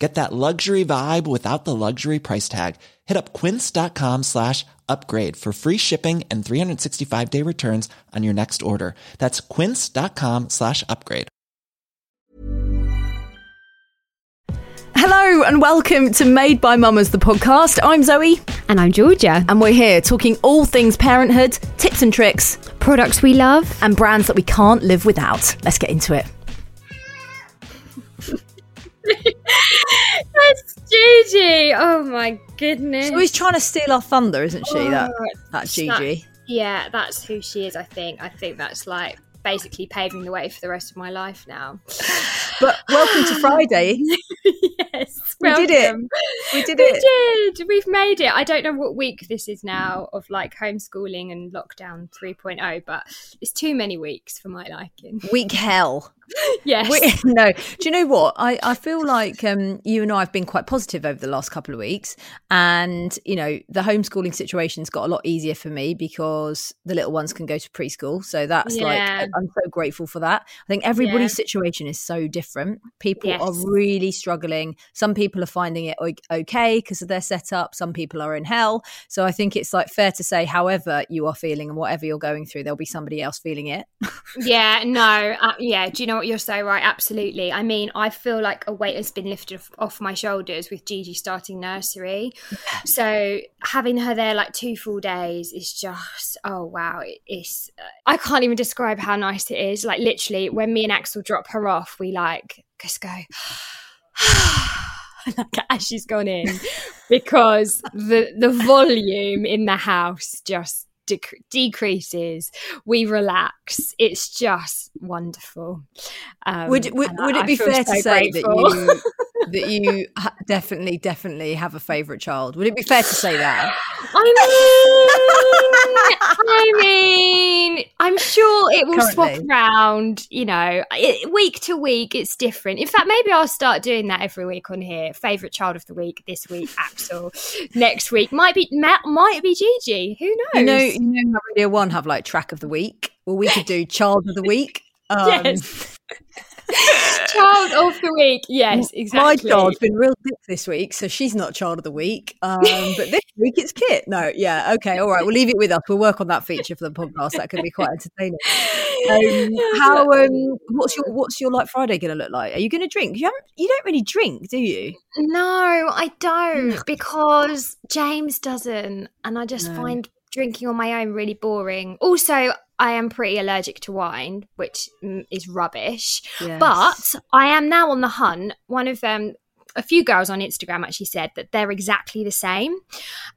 Get that luxury vibe without the luxury price tag. Hit up quince.com slash upgrade for free shipping and 365 day returns on your next order. That's quince.com slash upgrade. Hello and welcome to Made by Mamas, the podcast. I'm Zoe. And I'm Georgia. And we're here talking all things parenthood, tips and tricks, Products we love. and brands that we can't live without. Let's get into it. That's Gigi. Oh my goodness. She's always trying to steal our thunder, isn't she? that Oh, that Gigi. yeah, that's who she is, I think. I think that's like basically paving the way for the rest of my life now. But welcome to Friday. yes. We did it. welcome. We did We it. did. We've made it. I don't know what week this is now of like homeschooling and lockdown 3.0, but it's too many weeks for my liking. Week hell. Yes. We, no, do you know what? I, I feel like um, you and I have been quite positive over the last couple of weeks. And, you know, the homeschooling situation's got a lot easier for me because the little ones can go to preschool. So that's Yeah. like, I'm so grateful for that. I think everybody's Yeah. situation is so different. People Yes. are really struggling. Some people are finding it okay because of their setup, some people are in hell. So I think it's like fair to say, however you are feeling and whatever you're going through, there'll be somebody else feeling it. Yeah, no, uh, yeah. Do you know what you're so right? Absolutely. I mean, I feel like a weight has been lifted off, off my shoulders with Gigi starting nursery. So having her there like two full days is just oh wow! It's I can't even describe how nice it is. Like literally, when me and Axel drop her off, we like just go. like as she's gone in because the the volume in the house just dec- decreases we relax it's just wonderful um, would would, would I- it be fair so to say grateful. that you that you ha- definitely definitely have a favorite child? Would it be fair to say that? I mean, I mean, I'm sure it will swap Currently. around. You know, it, week to week, it's different. In fact, maybe I'll start doing that every week on here. Favorite child of the week this week, Axel. Next week might be ma- might be Gigi. Who knows? You know, you know how Radio One have like track of the week. Well, we could do child of the week. Um, Yes. child of the week. Yes, exactly. My child's been real dick this week, so she's not child of the week. Um, but this week it's Kit. No, yeah, okay, all right. We'll leave it with us. We'll work on that feature for the podcast. That could be quite entertaining. Um, how? Um, what's your What's your like Friday going to look like? Are you going to drink? You haven't. You don't really drink, do you? No, I don't because James doesn't, and I just No. find drinking on my own really boring. Also, I am pretty allergic to wine, which mm, is rubbish. But I am now on the hunt. One of them, a few girls on Instagram actually said that they're exactly the same.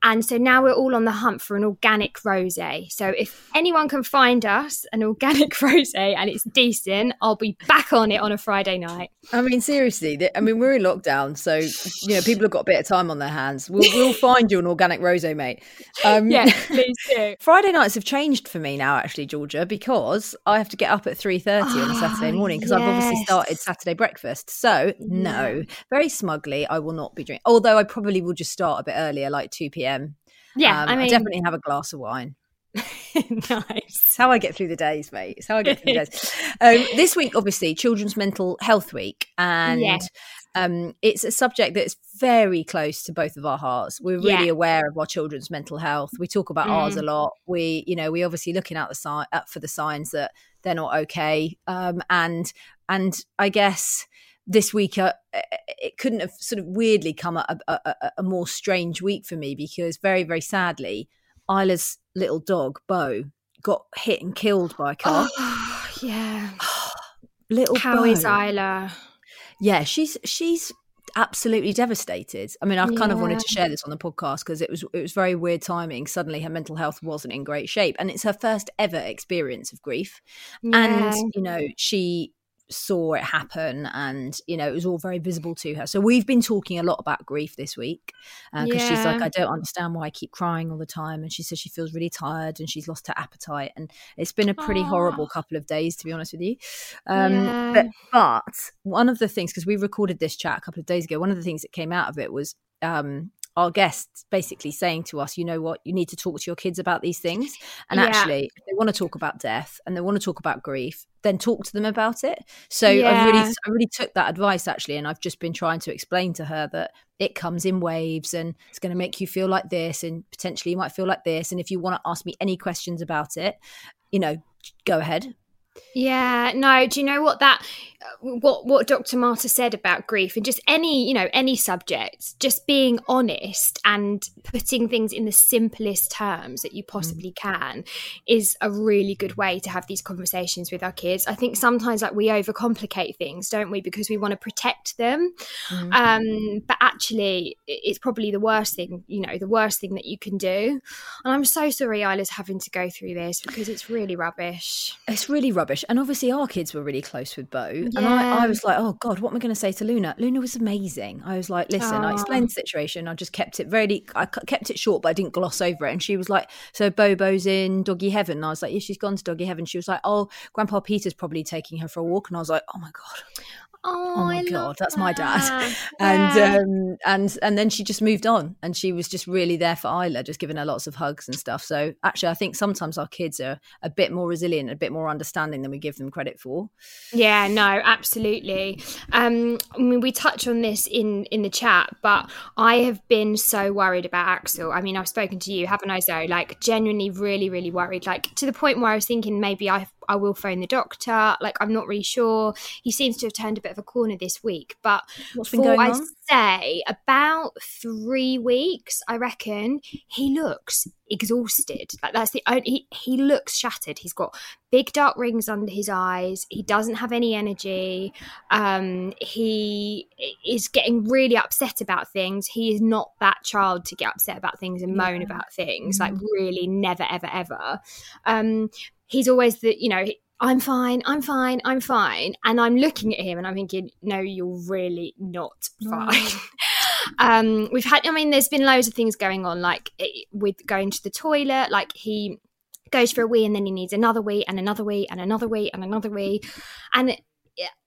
And so now we're all on the hunt for an organic rosé. So if anyone can find us an organic rosé and it's decent, I'll be back on it on a Friday night. I mean, seriously. I mean, we're in lockdown, so you know people have got a bit of time on their hands. We'll, we'll find you an organic rosé, mate. Um, Yeah, please do. Friday nights have changed for me now, actually, Georgia, because I have to get up at three thirty on a Saturday Oh, morning because I've obviously started Saturday breakfast. So no, very smugly, I will not be drinking. Although I probably will just start a bit earlier, like two p.m. Yeah, Um, I mean, definitely have a glass of wine. nice. It's how I get through the days, mate. It's how I get through the days. Um, this week, obviously, Children's Mental Health Week, and Yes. um, it's a subject that's very close to both of our hearts. We're really Yeah. aware of our children's mental health. We talk about ours a Mm. lot. We, you know, we obviously looking out the sign up for the signs that they're not okay. Um, and and I guess this week uh, it couldn't have sort of weirdly come a, a, a, more strange week for me because very very sadly, Isla's little dog Bo got hit and killed by a car. Oh, Yeah. Little How Bo. is Isla? Yeah, she's she's absolutely devastated. I mean, I kind of wanted to share this on the podcast because it was it was very weird timing. Suddenly, her mental health wasn't in great shape, and it's her first ever experience of grief. Yeah. And you know, she saw it happen, and you know, it was all very visible to her. So we've been talking a lot about grief this week because she's like, I don't understand why I keep crying all the time, and she says she feels really tired and she's lost her appetite, and it's been a pretty horrible couple of days, to be honest with you. Um, Yeah. But but one of the things, because we recorded this chat a couple of days ago, one of the things that came out of it was um, our guests basically saying to us, you know what, you need to talk to your kids about these things. And Yeah. actually, if they want to talk about death and they want to talk about grief, then talk to them about it. So I really, I really took that advice actually, and I've just been trying to explain to her that it comes in waves and it's going to make you feel like this, and potentially you might feel like this. And if you want to ask me any questions about it, you know, go ahead. Yeah, no, do you know what that what what Dr. Marta said about grief and just any, you know, any subject, just being honest and putting things in the simplest terms that you possibly can is a really good way to have these conversations with our kids. I think sometimes like we overcomplicate things, don't we, because we want to protect them. Um, but actually it's probably the worst thing, you know, the worst thing that you can do. And I'm so sorry Isla's having to go through this because it's really rubbish. It's really rubbish. And obviously, our kids were really close with Bo. And I, I was like, oh God, what am I going to say to Luna? Luna was amazing. I was like, listen, I explained the situation. I just kept it very, I kept it short, but I didn't gloss over it. And she was like, so Bobo's in doggy heaven. And I was like, yeah, she's gone to doggy heaven. She was like, oh, Grandpa Peter's probably taking her for a walk. And I was like, oh my God. Oh, Oh my God, that's my dad. that. And Yeah. um, and and then she just moved on, and she was just really there for Isla, just giving her lots of hugs and stuff. So actually, I think sometimes our kids are a bit more resilient, a bit more understanding than we give them credit for. Yeah, no, absolutely. Um, I mean, we touch on this in in the chat, but I have been so worried about Axel. I mean, I've spoken to you, haven't I, Zoe? Like, genuinely, really, really worried. Like to the point where I was thinking maybe I I will phone the doctor. Like, I'm not really sure. He seems to have turned a bit of a corner this week, but What's for I on? say about three weeks, I reckon he looks exhausted. Like that's the only he, he looks shattered. He's got big dark rings under his eyes. He doesn't have any energy. Um, he is getting really upset about things. He is not that child to get upset about things and moan Yeah. about things. Like really, never, ever, ever. Um, he's always the you know. I'm fine, I'm fine, I'm fine. And I'm looking at him and I'm thinking, no, you're really not fine. um, we've had, I mean, there's been loads of things going on, like eh, with going to the toilet, like he goes for a wee and then he needs another wee and another wee and another wee and another wee. And it-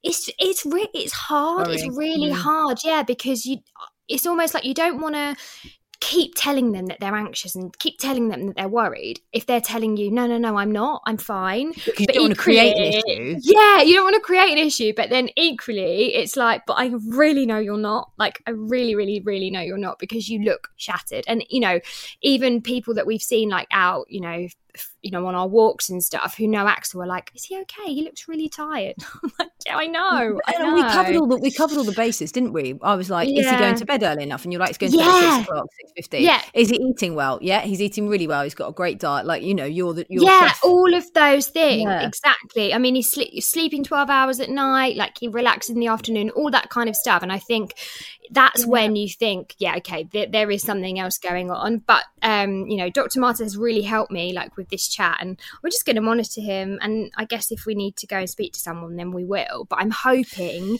it's, it's, re- it's hard. It's really Mm. hard. Yeah. Because you, it's almost like you don't want to keep telling them that they're anxious and keep telling them that they're worried. If they're telling you no no no i'm not i'm fine you But don't want to create an issue. yeah you don't want to create an issue but then equally it's like but i really know you're not. Like i really really really know you're not because you look shattered. And you know even people that we've seen like out you know you know on our walks and stuff who know axel are like is he okay he looks really tired I'm like yeah i know I And we covered all the we covered all the bases, didn't we? I was like, is he going to bed early enough? And you're like, he's going to bed at six o'clock, six fifteen. Yeah. Is he eating well? Yeah, he's eating really well. He's got a great diet. Like you know, you're the you're yeah, chef. all of those things. Yeah. Exactly. I mean, he's sle- sleeping 12 hours at night, like he relaxes in the afternoon, all that kind of stuff. And I think that's when you think, yeah, okay, th- there is something else going on. But, um, you know, Dr. Marta has really helped me, like with this chat, and we're just going to monitor him. And I guess if we need to go and speak to someone, then we will. But I'm hoping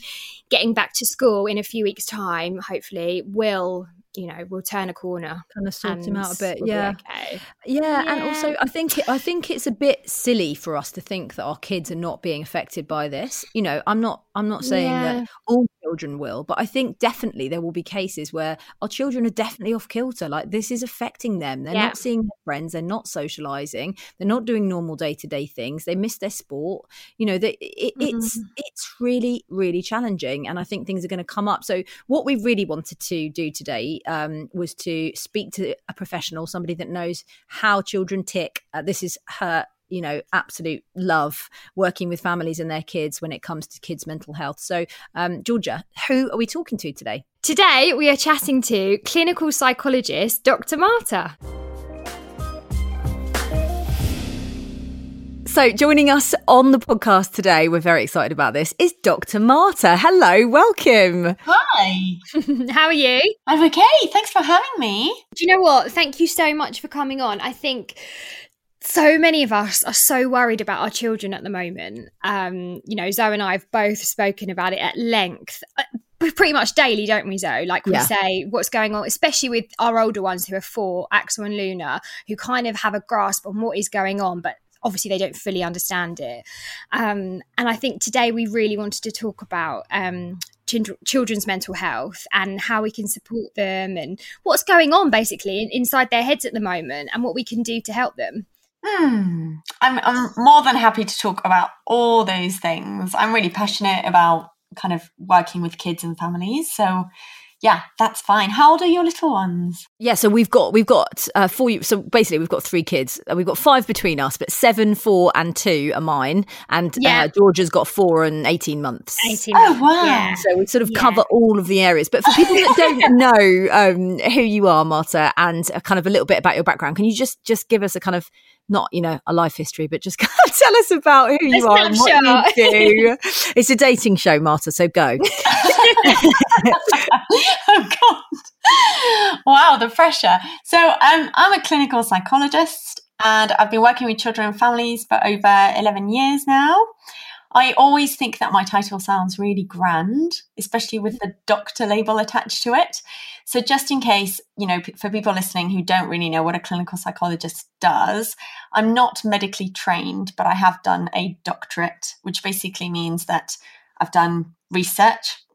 getting back to school in a few weeks' time, hopefully, will. You know, we'll turn a corner. Kind of sort him out a bit. we'll Yeah. okay. Yeah, and also I think it, I think it's a bit silly for us to think that our kids are not being affected by this. You know, I'm not I'm not saying Yeah. that all children will, but I think definitely there will be cases where our children are definitely off kilter. Like this is affecting them. They're Yeah. not seeing their friends. They're not socializing. They're not doing normal day to day things. They miss their sport. You know, it, it's it's really really challenging, and I think things are going to come up. So what we really wanted to do today um, was to speak to a professional, somebody that knows how children tick. Uh, this is her you know absolute love working with families and their kids when it comes to kids mental health so um georgia who are we talking to today Today, we are chatting to clinical psychologist Dr. Marta. So, joining us on the podcast today, we're very excited about this, is Dr. Marta. Hello, welcome. Hi. How are you? I'm okay. Thanks for having me. Do you know what? Thank you so much for coming on. I think so many of us are so worried about our children at the moment. Um, you know, Zoe and I have both spoken about it at length. Uh, pretty much daily, don't we, Zoe? Like we yeah. say, what's going on, especially with our older ones who are four, Axel and Luna, who kind of have a grasp on what is going on, but obviously they don't fully understand it. Um, and I think today we really wanted to talk about um, children's mental health and how we can support them and what's going on basically inside their heads at the moment and what we can do to help them. Hmm. I'm, I'm more than happy to talk about all those things. I'm really passionate about kind of working with kids and families. So yeah, that's fine. How old are your little ones? Yeah, so we've got we've got uh, four. So basically, we've got three kids. Uh, we've got five between us, but seven, four, and two are mine. And uh, yeah. uh, Georgia's got four and eighteen months. Eighteen. Oh wow! Yeah. So we sort of yeah. cover all of the areas. But for people that don't know um, who you are, Marta, and kind of a little bit about your background, can you just just give us a kind of not you know a life history, but just tell us about who you are and what you do. it's a dating show, Marta. So go. oh God! Wow, the pressure. So um, I'm a clinical psychologist, and I've been working with children and families for over eleven years now. I always think that my title sounds really grand, especially with the doctor label attached to it. So, just in case, you know, for people listening who don't really know what a clinical psychologist does, I'm not medically trained, but I have done a doctorate, which basically means that I've done research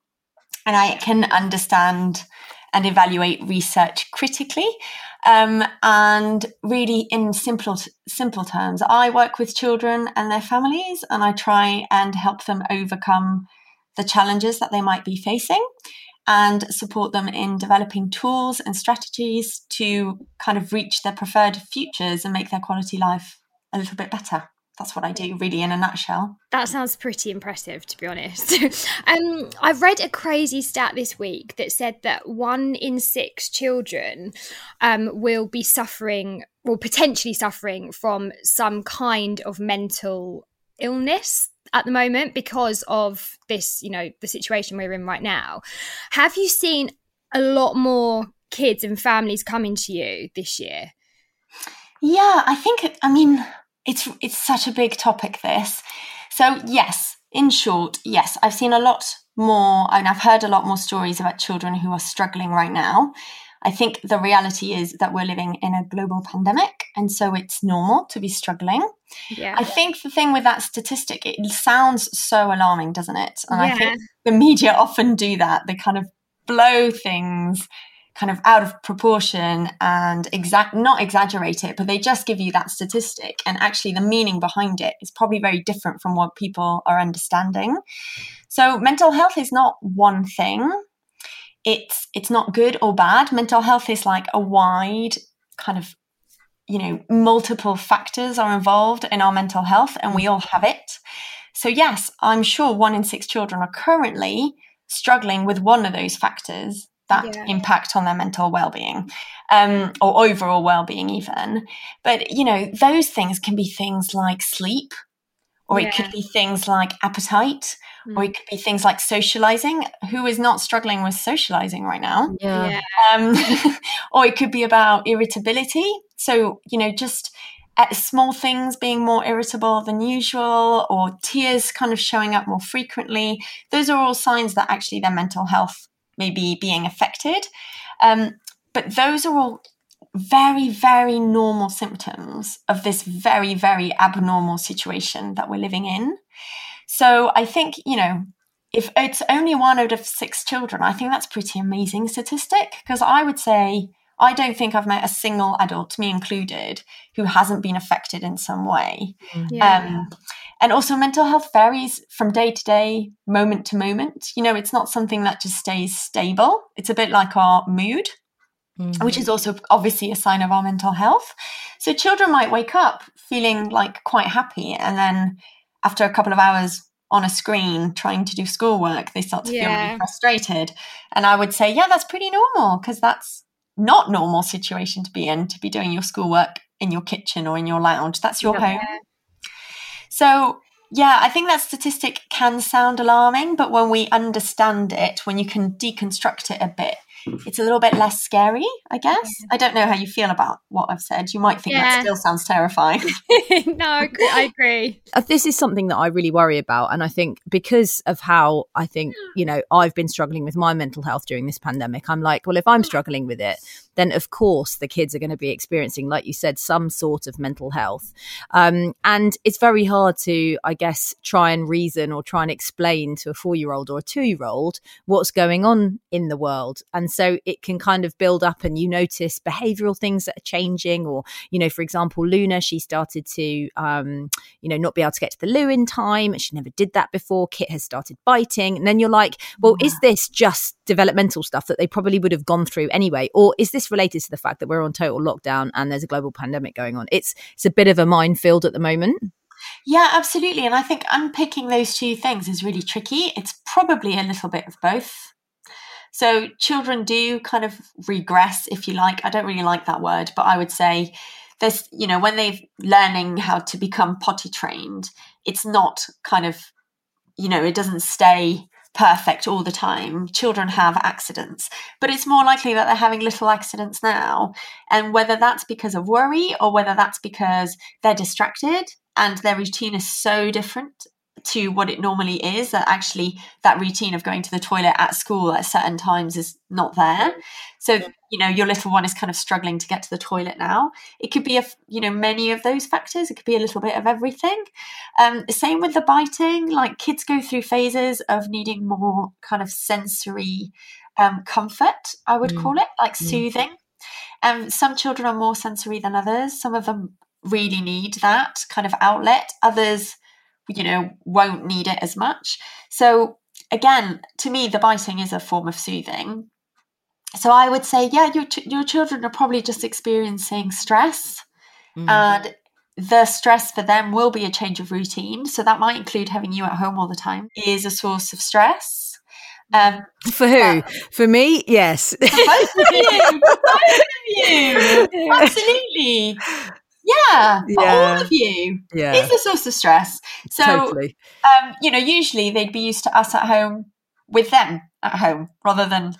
and I can understand and evaluate research critically. Um, and really, in simple simple terms, I work with children and their families, and I try and help them overcome the challenges that they might be facing, and support them in developing tools and strategies to kind of reach their preferred futures and make their quality life a little bit better that's what I do, really, in a nutshell. That sounds pretty impressive, to be honest. um, I've read a crazy stat this week that said that one in six children um, will be suffering, or potentially suffering, from some kind of mental illness at the moment because of this, you know, the situation we're in right now. Have you seen a lot more kids and families coming to you this year? Yeah, I think, I mean, it's it's such a big topic this. So yes in short yes i've seen a lot more and i've heard a lot more stories about children who are struggling right now. I think the reality is that we're living in a global pandemic and so it's normal to be struggling. Yeah. I think the thing with that statistic it sounds so alarming doesn't it? And yeah. i think the media often do that. They kind of blow things kind of out of proportion and exact not exaggerate it but they just give you that statistic. And actually the meaning behind it is probably very different from what people are understanding. So mental health is not one thing. It's it's not good or bad. Mental health is like a wide kind of you know multiple factors are involved in our mental health and we all have it. So yes i'm sure one in six children are currently struggling with one of those factors that yeah. impact on their mental well-being um, or overall well-being even but you know those things can be things like sleep or yeah. it could be things like appetite mm. or it could be things like socializing who is not struggling with socializing right now yeah. Um, or it could be about irritability so you know just small things being more irritable than usual or tears kind of showing up more frequently those are all signs that actually their mental health maybe being affected. Um, but those are all very, very normal symptoms of this very, very abnormal situation that we're living in. So I think, you know, if it's only one out of six children, I think that's pretty amazing statistic because I would say I don't think I've met a single adult, me included, who hasn't been affected in some way. Mm. Yeah. Um, and also, mental health varies from day to day, moment to moment. You know, it's not something that just stays stable. It's a bit like our mood, mm-hmm. which is also obviously a sign of our mental health. So, children might wake up feeling like quite happy, and then after a couple of hours on a screen trying to do schoolwork, they start to yeah. feel really frustrated. And I would say, yeah, that's pretty normal because that's not normal situation to be in to be doing your schoolwork in your kitchen or in your lounge. That's your home. So, yeah, I think that statistic can sound alarming, but when we understand it, when you can deconstruct it a bit, it's a little bit less scary, I guess. I don't know how you feel about what I've said. You might think yeah. that still sounds terrifying. no, I agree. I agree. Uh, this is something that I really worry about. And I think because of how I think, you know, I've been struggling with my mental health during this pandemic, I'm like, well, if I'm struggling with it, then of course the kids are going to be experiencing, like you said, some sort of mental health. Um, and it's very hard to, I guess, try and reason or try and explain to a four year old or a two year old what's going on in the world. And so it can kind of build up and you notice behavioral things that are changing. Or, you know, for example, Luna, she started to, um, you know, not be able to get to the loo in time. She never did that before. Kit has started biting. And then you're like, well, yeah. is this just developmental stuff that they probably would have gone through anyway? Or is this related to the fact that we're on total lockdown and there's a global pandemic going on? It's it's a bit of a minefield at the moment. Yeah, absolutely. And I think unpicking those two things is really tricky. It's probably a little bit of both. So children do kind of regress, if you like. I don't really like that word, but I would say there's, you know, when they're learning how to become potty trained, it's not kind of, you know, it doesn't stay perfect all the time. Children have accidents, but it's more likely that they're having little accidents now. And whether that's because of worry or whether that's because they're distracted and their routine is so different to what it normally is that actually that routine of going to the toilet at school at certain times is not there. So you know your little one is kind of struggling to get to the toilet now. It could be a you know many of those factors. It could be a little bit of everything. Um same with the biting. Like kids go through phases of needing more kind of sensory um comfort i would mm. call it like mm. soothing. Um some children are more sensory than others. Some of them really need that kind of outlet. Others you know, won't need it as much. So again, to me, the biting is a form of soothing. So I would say, yeah, your your children are probably just experiencing stress, mm. and the stress for them will be a change of routine. So that might include having you at home all the time is a source of stress. Um, for who? For me, yes. For both of you. Both of you. Absolutely. Yeah, yeah. all of you. Yeah. It's a source of stress. So, totally. um, you know, usually they'd be used to us at home with them at home rather than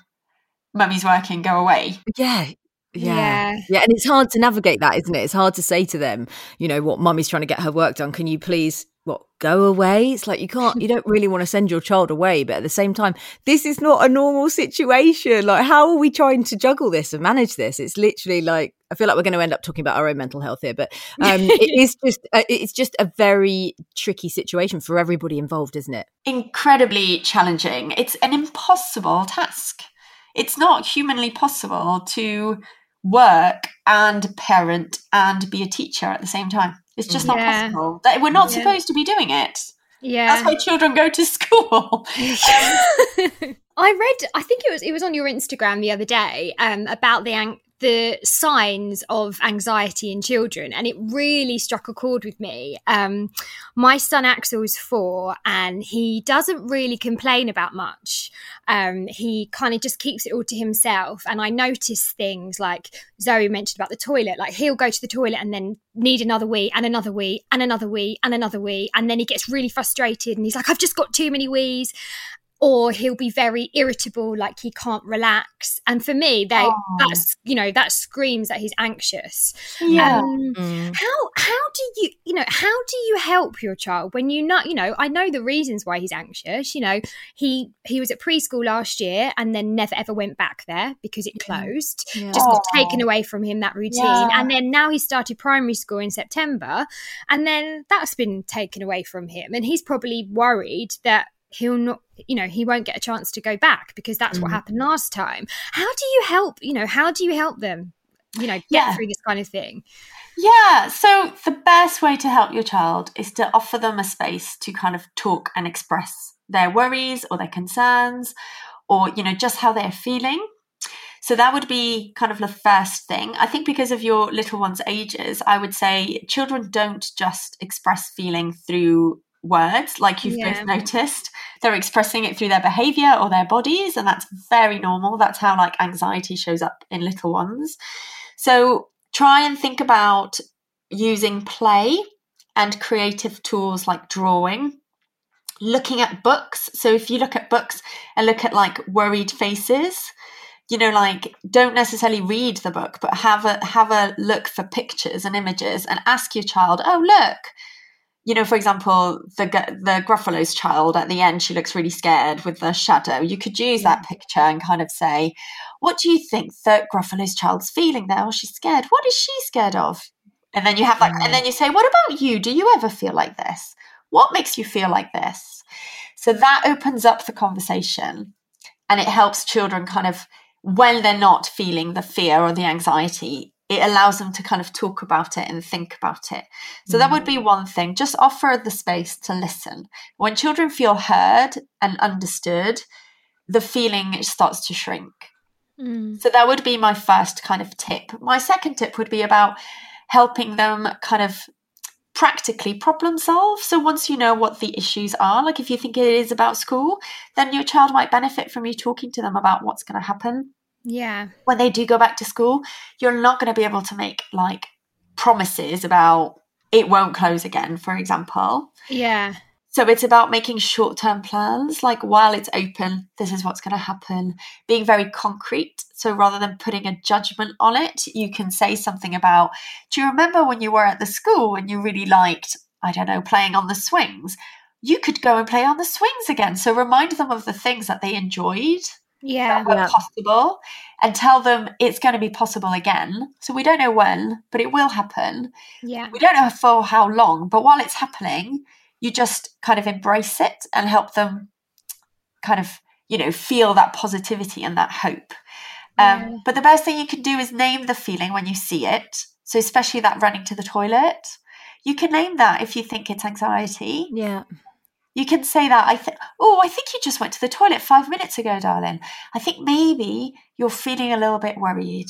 mummy's working, go away. Yeah. Yeah. yeah. Yeah. And it's hard to navigate that, isn't it? It's hard to say to them, you know, what mummy's trying to get her work done. Can you please what go away? It's like you can't you don't really want to send your child away but at the same time this is not a normal situation. Like how are we trying to juggle this and manage this? It's literally like i feel like we're going to end up talking about our own mental health here but um, it is just uh, it's just a very tricky situation for everybody involved isn't it? Incredibly challenging. It's an impossible task. It's not humanly possible to work and parent and be a teacher at the same time it's just not yeah. possible. We're not yeah. supposed to be doing it. Yeah, that's why children go to school. I read, I think it was it was on your Instagram the other day um, about the the signs of anxiety in children, and it really struck a chord with me. Um, my son Axel is four, and he doesn't really complain about much. Um, he kind of just keeps it all to himself. And I notice things like Zoe mentioned about the toilet. Like he'll go to the toilet and then need another wee and another wee and another wee and another wee, and then he gets really frustrated and he's like, "I've just got too many wees." Or he'll be very irritable like he can't relax and for me they oh. that's you know that screams that he's anxious yeah um, mm. how how do you you know how do you help your child when you know you know i know the reasons why he's anxious you know he he was at preschool last year and then never ever went back there because it closed yeah. just got taken away from him that routine yeah. and then now he started primary school in september and then that's been taken away from him and he's probably worried that he'll not you know he won't get a chance to go back because that's mm. what happened last time how do you help you know how do you help them you know get yeah. through this kind of thing yeah so the best way to help your child is to offer them a space to kind of talk and express their worries or their concerns or you know just how they're feeling so that would be kind of the first thing. I think because of your little one's ages, I would say children don't just express feeling through words, like you've yeah. both noticed. They're expressing it through their behavior or their bodies, and that's very normal. That's how like anxiety shows up in little ones. So try and think about using play and creative tools like drawing looking at books so if you look at books and look at like worried faces you know like don't necessarily read the book but have a have a look for pictures and images and ask your child oh look you know for example the the gruffalo's child at the end she looks really scared with the shadow. You could use that mm. picture and kind of say what do you think that gruffalo's child's feeling there or she's scared. What is she scared of? And then you have like and then you say what about you? Do you ever feel like this? What makes you feel like this? So that opens up the conversation and it helps children kind of when they're not feeling the fear or the anxiety, it allows them to kind of talk about it and think about it. So mm. that would be mm. one thing. Just offer the space to listen. When children feel heard and understood, the feeling starts to shrink. Mm. So that would be my first kind of tip. My second tip would be about helping them kind of practically problem solve. So once you know what the issues are, like if you think it is about school, then your child might benefit from you talking to them about what's going to happen. Yeah. When they do go back to school, you're not going to be able to make like promises about it won't close again, for example. Yeah. So it's about making short term plans, like while it's open, this is what's going to happen, being very concrete. So rather than putting a judgment on it, you can say something about, Do you remember when you were at the school and you really liked, I don't know, playing on the swings? You could go and play on the swings again. So remind them of the things that they enjoyed. Yeah. That yeah. possible and tell them it's going to be possible again. So we don't know when, but it will happen. Yeah. We don't know for how long, but while it's happening, you just kind of embrace it and help them kind of you know feel that positivity and that hope um, yeah. but the best thing you can do is name the feeling when you see it so especially that running to the toilet you can name that if you think it's anxiety yeah you can say that i think oh i think you just went to the toilet five minutes ago darling i think maybe you're feeling a little bit worried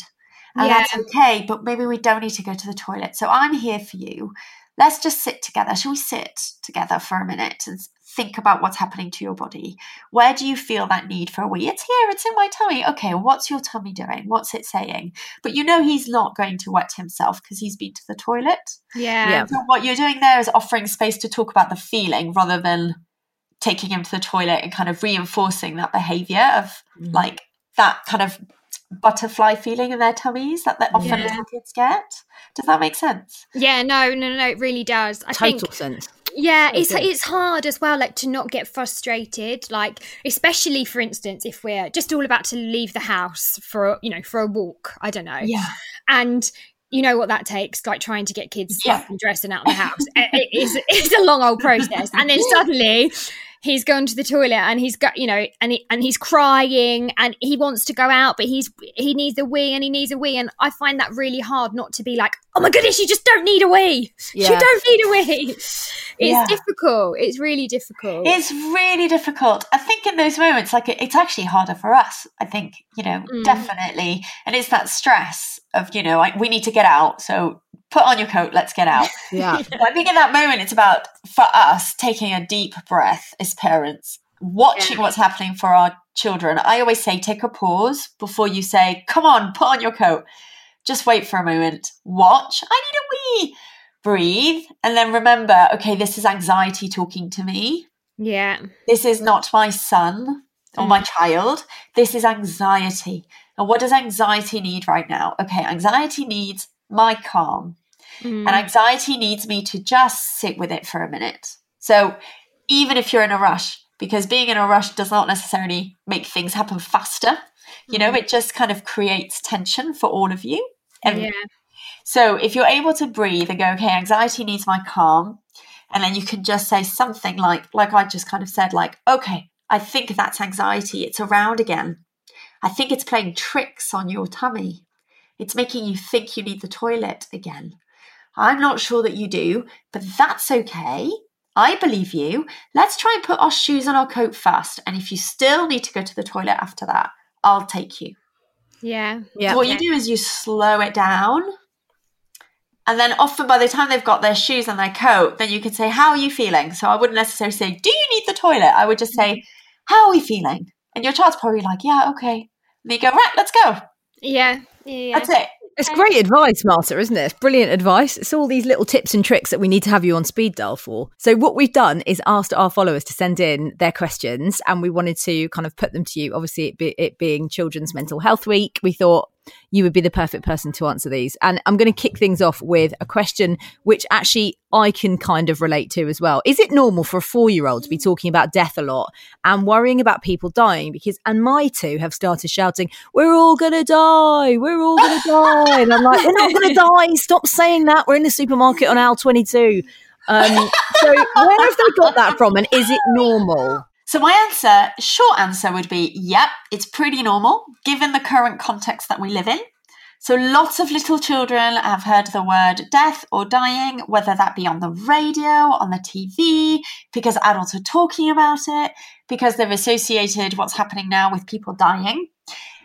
and yeah. that's okay but maybe we don't need to go to the toilet so i'm here for you let's just sit together. Shall we sit together for a minute and think about what's happening to your body? Where do you feel that need for a wee? It's here, it's in my tummy. Okay, what's your tummy doing? What's it saying? But you know he's not going to wet himself because he's been to the toilet. Yeah. yeah. So what you're doing there is offering space to talk about the feeling rather than taking him to the toilet and kind of reinforcing that behavior of mm. like that kind of butterfly feeling in their tummies that, that often yeah. little kids get. Does that make sense? Yeah, no, no, no, it really does. I Total think, sense. Yeah, it's it's hard as well, like to not get frustrated, like especially for instance, if we're just all about to leave the house for you know for a walk. I don't know. Yeah. And you know what that takes, like trying to get kids yeah. up and dressed and out of the house. it is it's a long old process, and then suddenly he's going to the toilet and he's got you know and he, and he's crying and he wants to go out but he's he needs a wee and he needs a wee. And I find that really hard not to be like oh my goodness you just don't need a wee. Yeah. you don't need a wee. It's yeah. difficult. It's really difficult. It's really difficult. I think in those moments like it's actually harder for us I think you know mm. definitely. And it's that stress of you know like we need to get out so put on your coat, let's get out. Yeah. I think in that moment, it's about, for us, taking a deep breath as parents, watching yeah. what's happening for our children. I always say, take a pause before you say, come on, put on your coat. Just wait for a moment. Watch. I need a wee. Breathe. And then remember, okay, this is anxiety talking to me. Yeah. This is not my son or my mm. child. This is anxiety. And what does anxiety need right now? Okay, anxiety needs my calm. Mm. And anxiety needs me to just sit with it for a minute. So even if you're in a rush, because being in a rush does not necessarily make things happen faster, you know, mm. it just kind of creates tension for all of you. And yeah. So if you're able to breathe and go, okay, anxiety needs my calm, and then you can just say something like, like I just kind of said, like, okay, I think that's anxiety. It's around again. I think it's playing tricks on your tummy. It's making you think you need the toilet again. I'm not sure that you do, but that's okay. I believe you. Let's try and put our shoes on our coat first. And if you still need to go to the toilet after that, I'll take you. Yeah. Yeah. So what you do is you slow it down. And then often by the time they've got their shoes and their coat, then you can say, How are you feeling? So I wouldn't necessarily say, Do you need the toilet? I would just say, mm-hmm. How are we feeling? And your child's probably like, Yeah, okay. And you go, Right, let's go. Yeah. Yeah. That's it. It's great advice, Marta, isn't it? It's brilliant advice. It's all these little tips and tricks that we need to have you on speed dial for. So, what we've done is asked our followers to send in their questions, and we wanted to kind of put them to you. Obviously, it, be, it being Children's Mental Health Week, we thought you would be the perfect person to answer these. And I'm going to kick things off with a question which actually I can kind of relate to as well. Is it normal for a four year old to be talking about death a lot and worrying about people dying? Because, and my two have started shouting, We're all going to die. We're all going to die. And I'm like, We're not going to die. Stop saying that. We're in the supermarket on aisle 22. Um, so, where have they got that from? And is it normal? So my answer, short answer would be, yep, it's pretty normal given the current context that we live in. So lots of little children have heard the word death or dying, whether that be on the radio, on the TV, because adults are talking about it, because they've associated what's happening now with people dying.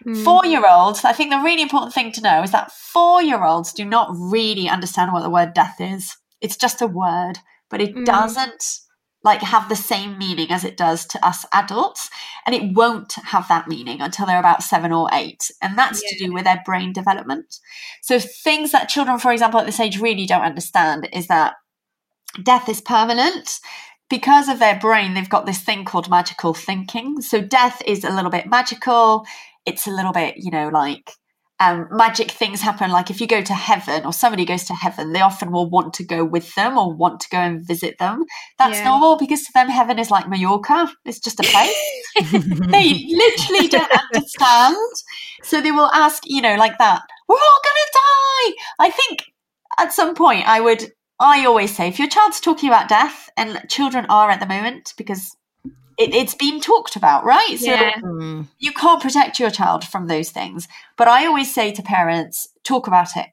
Mm. Four year olds, I think the really important thing to know is that four year olds do not really understand what the word death is. It's just a word, but it mm. doesn't like have the same meaning as it does to us adults and it won't have that meaning until they're about 7 or 8 and that's yeah. to do with their brain development. So things that children for example at this age really don't understand is that death is permanent. Because of their brain they've got this thing called magical thinking. So death is a little bit magical. It's a little bit you know like um, magic things happen. Like if you go to heaven or somebody goes to heaven, they often will want to go with them or want to go and visit them. That's yeah. normal because to them, heaven is like Mallorca. It's just a place. they literally don't understand. So they will ask, you know, like that, we're all going to die. I think at some point I would, I always say, if your child's talking about death, and children are at the moment because it, has been talked about, right? So yeah. Mm. you can't protect your child from those things. But I always say to parents, talk about it.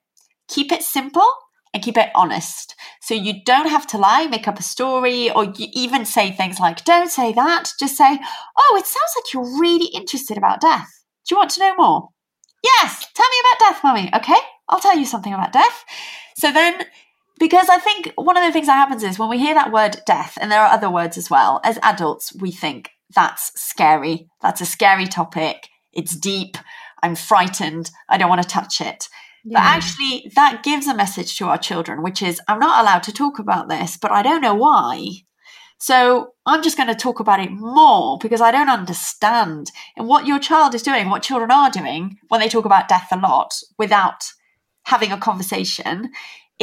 Keep it simple and keep it honest. So you don't have to lie, make up a story, or you even say things like, don't say that. Just say, oh, it sounds like you're really interested about death. Do you want to know more? Yes, tell me about death, mummy. Okay, I'll tell you something about death. So then because I think one of the things that happens is when we hear that word death, and there are other words as well, as adults, we think that's scary. That's a scary topic. It's deep. I'm frightened. I don't want to touch it. Yeah. But actually, that gives a message to our children, which is I'm not allowed to talk about this, but I don't know why. So I'm just going to talk about it more because I don't understand. And what your child is doing, what children are doing when they talk about death a lot without having a conversation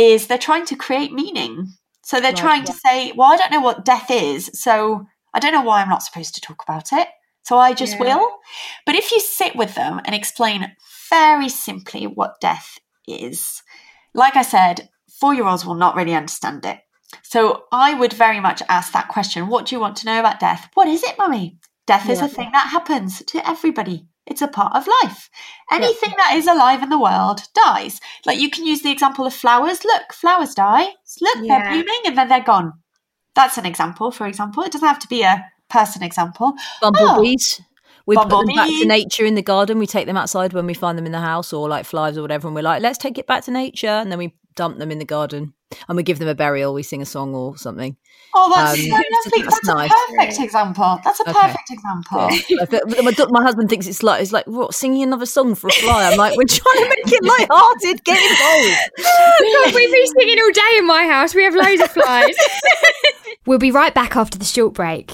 is they're trying to create meaning. So they're right, trying yeah. to say, well, I don't know what death is, so I don't know why I'm not supposed to talk about it. So I just yeah. will. But if you sit with them and explain very simply what death is, like I said, four year olds will not really understand it. So I would very much ask that question What do you want to know about death? What is it, mummy? Death yeah. is a thing that happens to everybody. It's a part of life. Anything that is alive in the world dies. Like you can use the example of flowers. Look, flowers die. Look, yeah. they're blooming and then they're gone. That's an example, for example. It doesn't have to be a person example. Bumblebees. Oh, we put them back to nature in the garden. We take them outside when we find them in the house or like flies or whatever. And we're like, let's take it back to nature. And then we dump them in the garden and we give them a burial. We sing a song or something. Oh, that's um, so lovely. That's, that's nice. a perfect example. That's a okay. perfect example. Yeah. my, my, husband thinks it's like it's like what singing another song for a fly. I'm like, we're trying to make it light-hearted. Get involved. oh, God, we've been singing all day in my house. We have loads of flies. we'll be right back after the short break.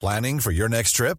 Planning for your next trip?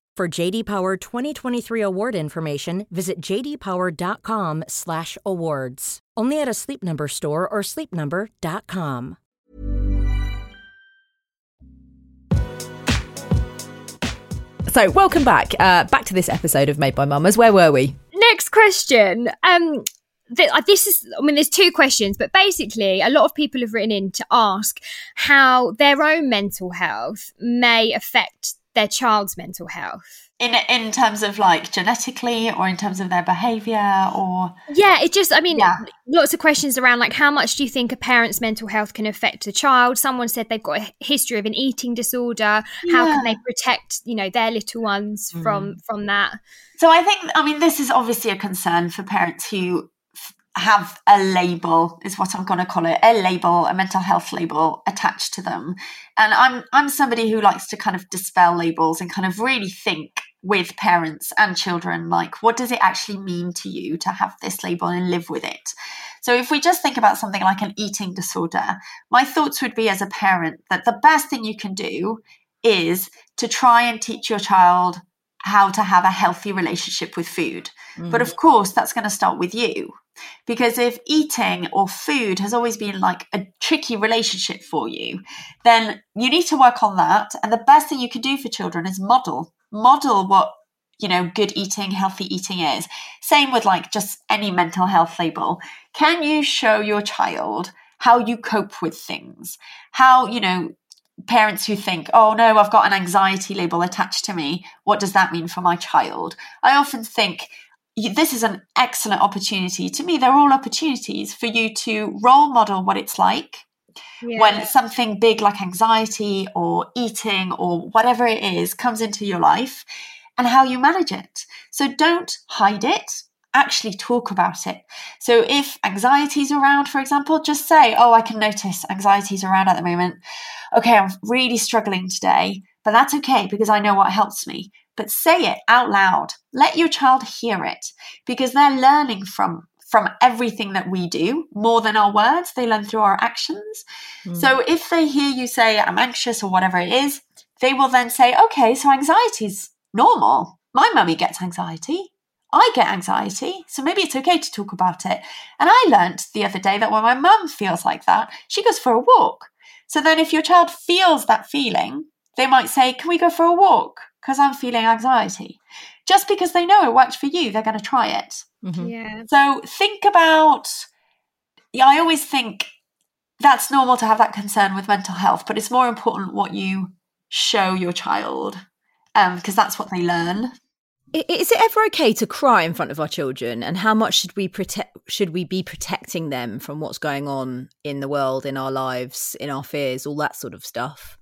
For JD Power 2023 award information, visit jdpower.com/awards. Only at a Sleep Number store or sleepnumber.com. So, welcome back. Uh, back to this episode of Made by Mamas. Where were we? Next question. Um, uh, this is, I mean, there's two questions, but basically, a lot of people have written in to ask how their own mental health may affect their child's mental health in in terms of like genetically or in terms of their behavior or yeah it just i mean yeah. lots of questions around like how much do you think a parent's mental health can affect the child someone said they've got a history of an eating disorder yeah. how can they protect you know their little ones mm. from from that so i think i mean this is obviously a concern for parents who have a label is what I'm going to call it a label a mental health label attached to them. And I'm I'm somebody who likes to kind of dispel labels and kind of really think with parents and children like what does it actually mean to you to have this label and live with it? So if we just think about something like an eating disorder my thoughts would be as a parent that the best thing you can do is to try and teach your child how to have a healthy relationship with food. Mm. but of course that's going to start with you because if eating or food has always been like a tricky relationship for you, then you need to work on that. And the best thing you can do for children is model. Model what you know good eating healthy eating is. Same with like just any mental health label. Can you show your child how you cope with things? How you know parents who think oh no i've got an anxiety label attached to me. What does that mean for my child? I often think this is an excellent opportunity to me they're all opportunities for you to role model what it's like yeah. when something big like anxiety or eating or whatever it is comes into your life and how you manage it. So don't hide it. Actually, talk about it. So, if anxiety is around, for example, just say, Oh, I can notice anxiety is around at the moment. Okay, I'm really struggling today, but that's okay because I know what helps me. But say it out loud. Let your child hear it because they're learning from from everything that we do more than our words. They learn through our actions. Mm. So if they hear you say, I'm anxious or whatever it is, they will then say, okay, so anxiety is normal. My mummy gets anxiety. I get anxiety. So maybe it's okay to talk about it. And I learnt the other day that when my mum feels like that, she goes for a walk. So then if your child feels that feeling, they might say, Can we go for a walk? Because I'm feeling anxiety. Just because they know it worked for you, they're going to try it. Mm-hmm. Yeah. So think about, yeah, I always think that's normal to have that concern with mental health, but it's more important what you show your child because um, that's what they learn. Is it ever okay to cry in front of our children, and how much should we protect? Should we be protecting them from what's going on in the world, in our lives, in our fears, all that sort of stuff?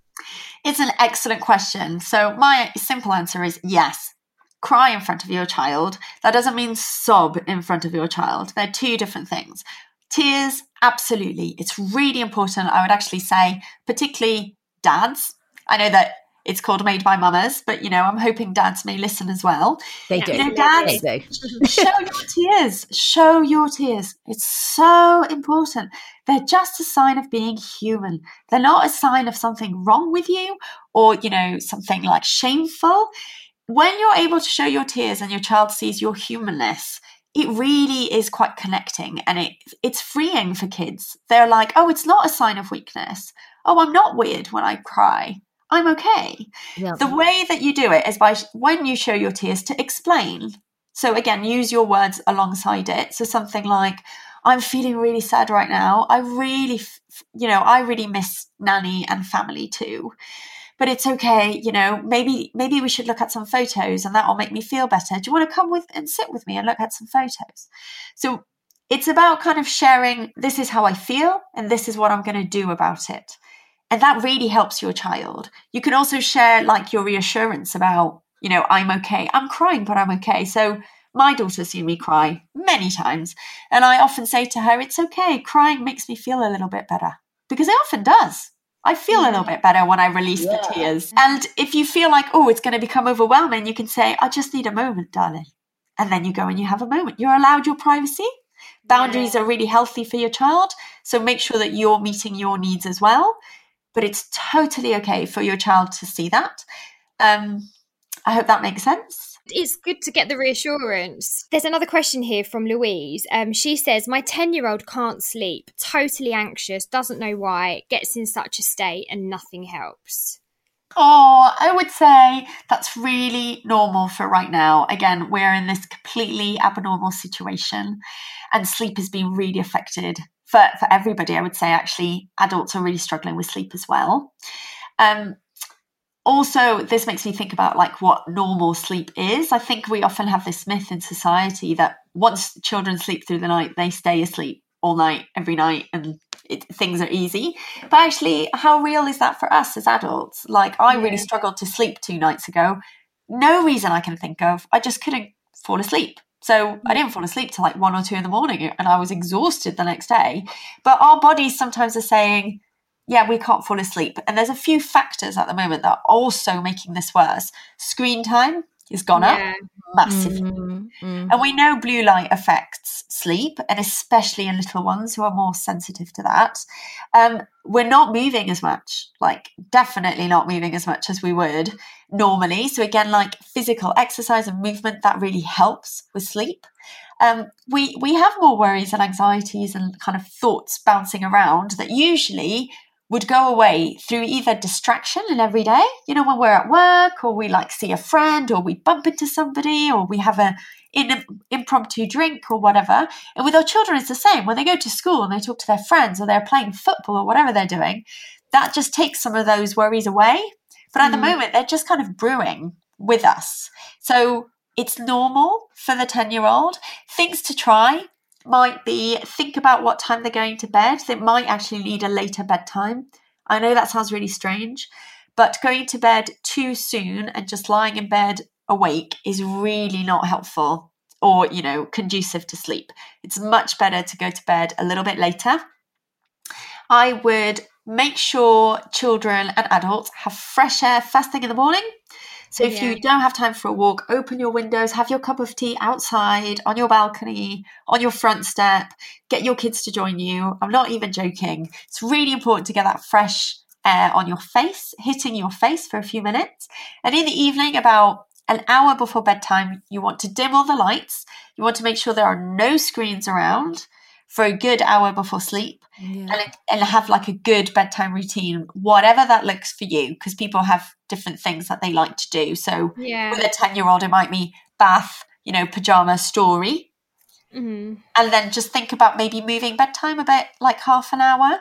It's an excellent question. So my simple answer is yes cry in front of your child. That doesn't mean sob in front of your child. They're two different things. Tears, absolutely. It's really important. I would actually say, particularly dads. I know that it's called Made by Mamas, but you know, I'm hoping dads may listen as well. They do. You know, dads, they do. show your tears. Show your tears. It's so important. They're just a sign of being human. They're not a sign of something wrong with you or, you know, something like shameful when you're able to show your tears and your child sees your humanness, it really is quite connecting and it it's freeing for kids. They're like, "Oh, it's not a sign of weakness. Oh, I'm not weird when I cry. I'm okay." Yeah. The way that you do it is by when you show your tears to explain. So again, use your words alongside it. So something like, "I'm feeling really sad right now. I really, you know, I really miss nanny and family too." but it's okay you know maybe maybe we should look at some photos and that will make me feel better do you want to come with and sit with me and look at some photos so it's about kind of sharing this is how i feel and this is what i'm going to do about it and that really helps your child you can also share like your reassurance about you know i'm okay i'm crying but i'm okay so my daughter's seen me cry many times and i often say to her it's okay crying makes me feel a little bit better because it often does I feel a little bit better when I release yeah. the tears. And if you feel like, oh, it's going to become overwhelming, you can say, I just need a moment, darling. and then you go and you have a moment. You're allowed your privacy. Boundaries yeah. are really healthy for your child. So make sure that you're meeting your needs as well. But it's totally okay for your child to see that. Um, I hope that makes sense. It's good to get the reassurance. There's another question here from Louise. Um, she says, My 10 year old can't sleep, totally anxious, doesn't know why, gets in such a state, and nothing helps. Oh, I would say that's really normal for right now. Again, we're in this completely abnormal situation, and sleep has been really affected for, for everybody. I would say, actually, adults are really struggling with sleep as well. Um, also, this makes me think about like what normal sleep is. I think we often have this myth in society that once children sleep through the night, they stay asleep all night, every night, and it, things are easy. But actually, how real is that for us as adults? Like, I really struggled to sleep two nights ago. No reason I can think of. I just couldn't fall asleep. So I mm. didn't fall asleep till like one or two in the morning and I was exhausted the next day. But our bodies sometimes are saying, yeah, we can't fall asleep. And there's a few factors at the moment that are also making this worse. Screen time has gone yeah. up massively. Mm-hmm. And we know blue light affects sleep, and especially in little ones who are more sensitive to that. Um, we're not moving as much, like, definitely not moving as much as we would normally. So, again, like physical exercise and movement, that really helps with sleep. Um, we we have more worries and anxieties and kind of thoughts bouncing around that usually would go away through either distraction in every day, you know, when we're at work or we like see a friend or we bump into somebody or we have a in impromptu drink or whatever. And with our children, it's the same. When they go to school and they talk to their friends or they're playing football or whatever they're doing, that just takes some of those worries away. But at mm. the moment, they're just kind of brewing with us. So it's normal for the 10 year old. Things to try might be think about what time they're going to bed. They might actually need a later bedtime. I know that sounds really strange, but going to bed too soon and just lying in bed awake is really not helpful or, you know, conducive to sleep. It's much better to go to bed a little bit later. I would make sure children and adults have fresh air first thing in the morning. So if yeah. you don't have time for a walk, open your windows, have your cup of tea outside, on your balcony, on your front step, get your kids to join you. I'm not even joking. It's really important to get that fresh air on your face, hitting your face for a few minutes. And in the evening, about an hour before bedtime, you want to dim all the lights. You want to make sure there are no screens around for a good hour before sleep yeah. and, and have like a good bedtime routine, whatever that looks for you, because people have different things that they like to do. So yeah. with a 10 year old, it might be bath, you know, pajama story. Mm-hmm. And then just think about maybe moving bedtime a bit, like half an hour.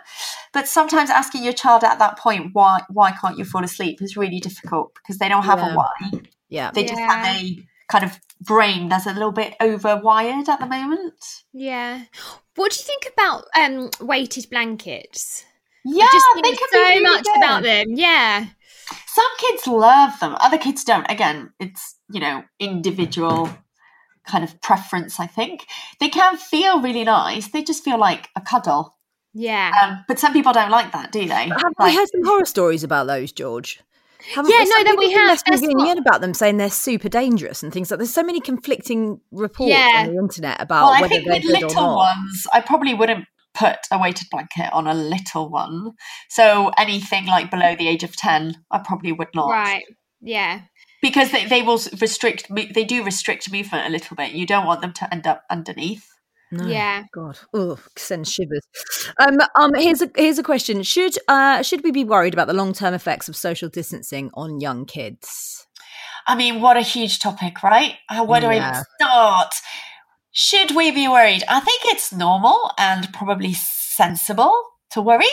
But sometimes asking your child at that point why why can't you fall asleep is really difficult because they don't have yeah. a why. Yeah, they just have a kind of brain that's a little bit overwired at the moment. Yeah. What do you think about um weighted blankets? Yeah, I just think so really much good. about them. Yeah. Some kids love them, other kids don't. Again, it's, you know, individual kind of preference, I think. They can feel really nice. They just feel like a cuddle. Yeah. Um, but some people don't like that, do they? I have like, we heard some horror stories about those, George? Haven't yeah, no, that we have. That's about them saying they're super dangerous and things like. There's so many conflicting reports yeah. on the internet about well, whether they're good or not. ones, I probably wouldn't put a weighted blanket on a little one. So anything like below the age of ten, I probably would not. Right. Yeah. Because they, they will restrict. They do restrict movement a little bit. You don't want them to end up underneath. No, yeah. God. Oh, sends shivers. Um, um, here's a here's a question. Should uh should we be worried about the long term effects of social distancing on young kids? I mean, what a huge topic, right? Uh, where do yeah. I start? Should we be worried? I think it's normal and probably sensible to worry.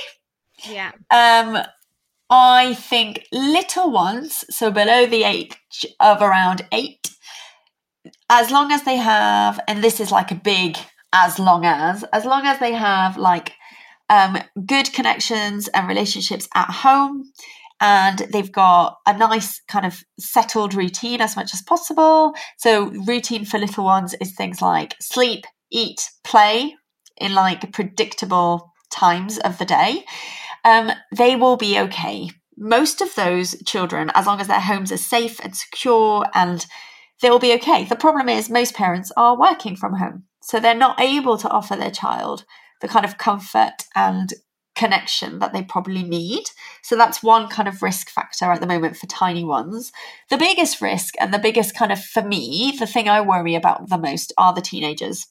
Yeah. Um, I think little ones, so below the age of around eight, as long as they have, and this is like a big as long as as long as they have like um, good connections and relationships at home and they've got a nice kind of settled routine as much as possible so routine for little ones is things like sleep eat play in like predictable times of the day um, they will be okay most of those children as long as their homes are safe and secure and they will be okay. The problem is most parents are working from home. So they're not able to offer their child the kind of comfort and connection that they probably need. So that's one kind of risk factor at the moment for tiny ones. The biggest risk and the biggest kind of, for me, the thing I worry about the most are the teenagers.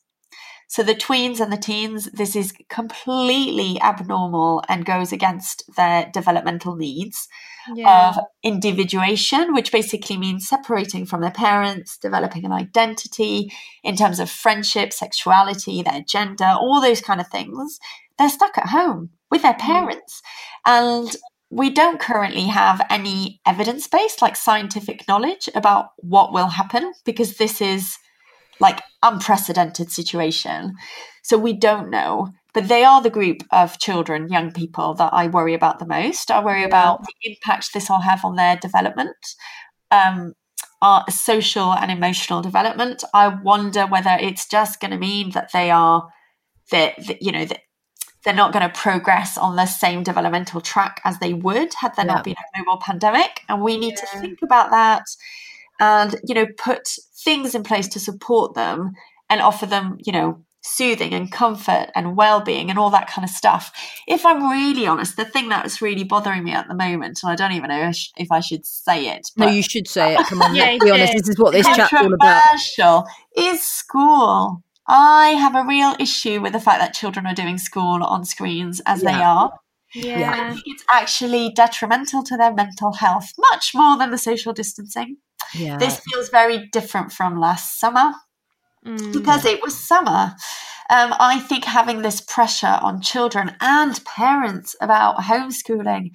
So the tweens and the teens, this is completely abnormal and goes against their developmental needs yeah. of individuation, which basically means separating from their parents, developing an identity in terms of friendship, sexuality, their gender, all those kind of things. They're stuck at home with their mm. parents. And we don't currently have any evidence based, like scientific knowledge about what will happen because this is like unprecedented situation. So we don't know. But they are the group of children, young people that I worry about the most. I worry about the impact this will have on their development, um, our social and emotional development. I wonder whether it's just going to mean that they are that you know that they're not going to progress on the same developmental track as they would had there yeah. not been a global pandemic. And we need yeah. to think about that and, you know, put things in place to support them and offer them, you know, soothing and comfort and well-being and all that kind of stuff. If I'm really honest, the thing that is really bothering me at the moment, and I don't even know if I should say it. no, you should say it. Come on, yeah, be honest. This is what this chat's all about. Is school. I have a real issue with the fact that children are doing school on screens as yeah. they are. Yeah. It's actually detrimental to their mental health, much more than the social distancing. Yeah. This feels very different from last summer mm. because it was summer. Um, I think having this pressure on children and parents about homeschooling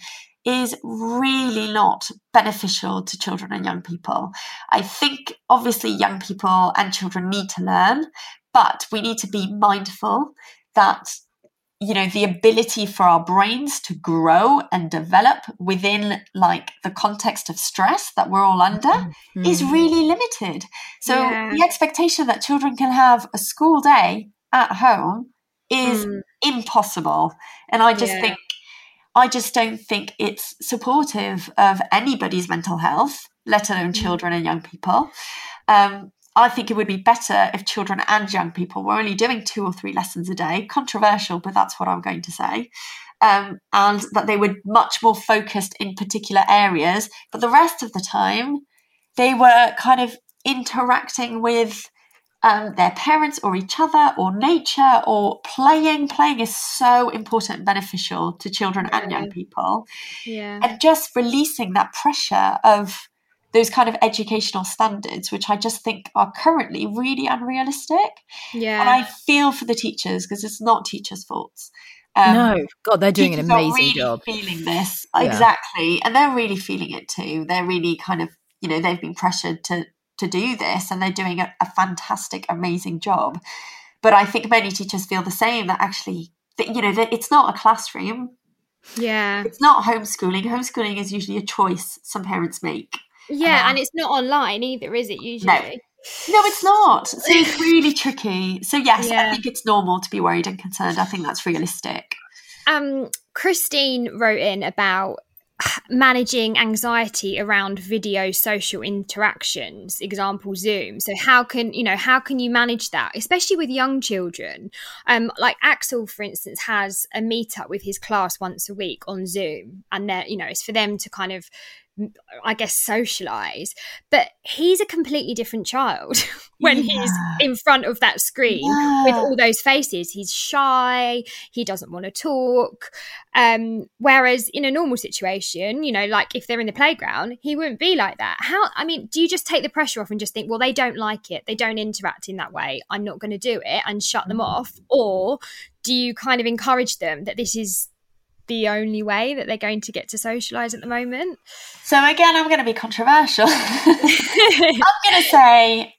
is really not beneficial to children and young people. I think obviously young people and children need to learn, but we need to be mindful that you know the ability for our brains to grow and develop within like the context of stress that we're all under mm-hmm. is really limited so yeah. the expectation that children can have a school day at home is mm. impossible and i just yeah. think i just don't think it's supportive of anybody's mental health let alone mm. children and young people um, I think it would be better if children and young people were only doing two or three lessons a day. Controversial, but that's what I'm going to say. Um, and that they were much more focused in particular areas. But the rest of the time, they were kind of interacting with um, their parents or each other or nature or playing. Playing is so important and beneficial to children and young people. Yeah. And just releasing that pressure of those kind of educational standards, which I just think are currently really unrealistic. Yeah. And I feel for the teachers because it's not teachers' faults. Um, no, God, they're doing an amazing really job. Feeling this yeah. exactly, and they're really feeling it too. They're really kind of, you know, they've been pressured to to do this, and they're doing a, a fantastic, amazing job. But I think many teachers feel the same. That actually, that, you know, that it's not a classroom. Yeah, it's not homeschooling. Homeschooling is usually a choice some parents make. Yeah, um, and it's not online either, is it? Usually. No. No, it's not. So it's really tricky. So yes, yeah. I think it's normal to be worried and concerned. I think that's realistic. Um, Christine wrote in about managing anxiety around video social interactions example zoom so how can you know how can you manage that especially with young children um like axel for instance has a meetup with his class once a week on zoom and you know it's for them to kind of I guess, socialize. But he's a completely different child when yeah. he's in front of that screen yeah. with all those faces. He's shy, he doesn't want to talk. Um, whereas in a normal situation, you know, like if they're in the playground, he wouldn't be like that. How, I mean, do you just take the pressure off and just think, well, they don't like it, they don't interact in that way, I'm not going to do it and shut them mm. off? Or do you kind of encourage them that this is the only way that they're going to get to socialize at the moment. So again, I'm going to be controversial. I'm going to say,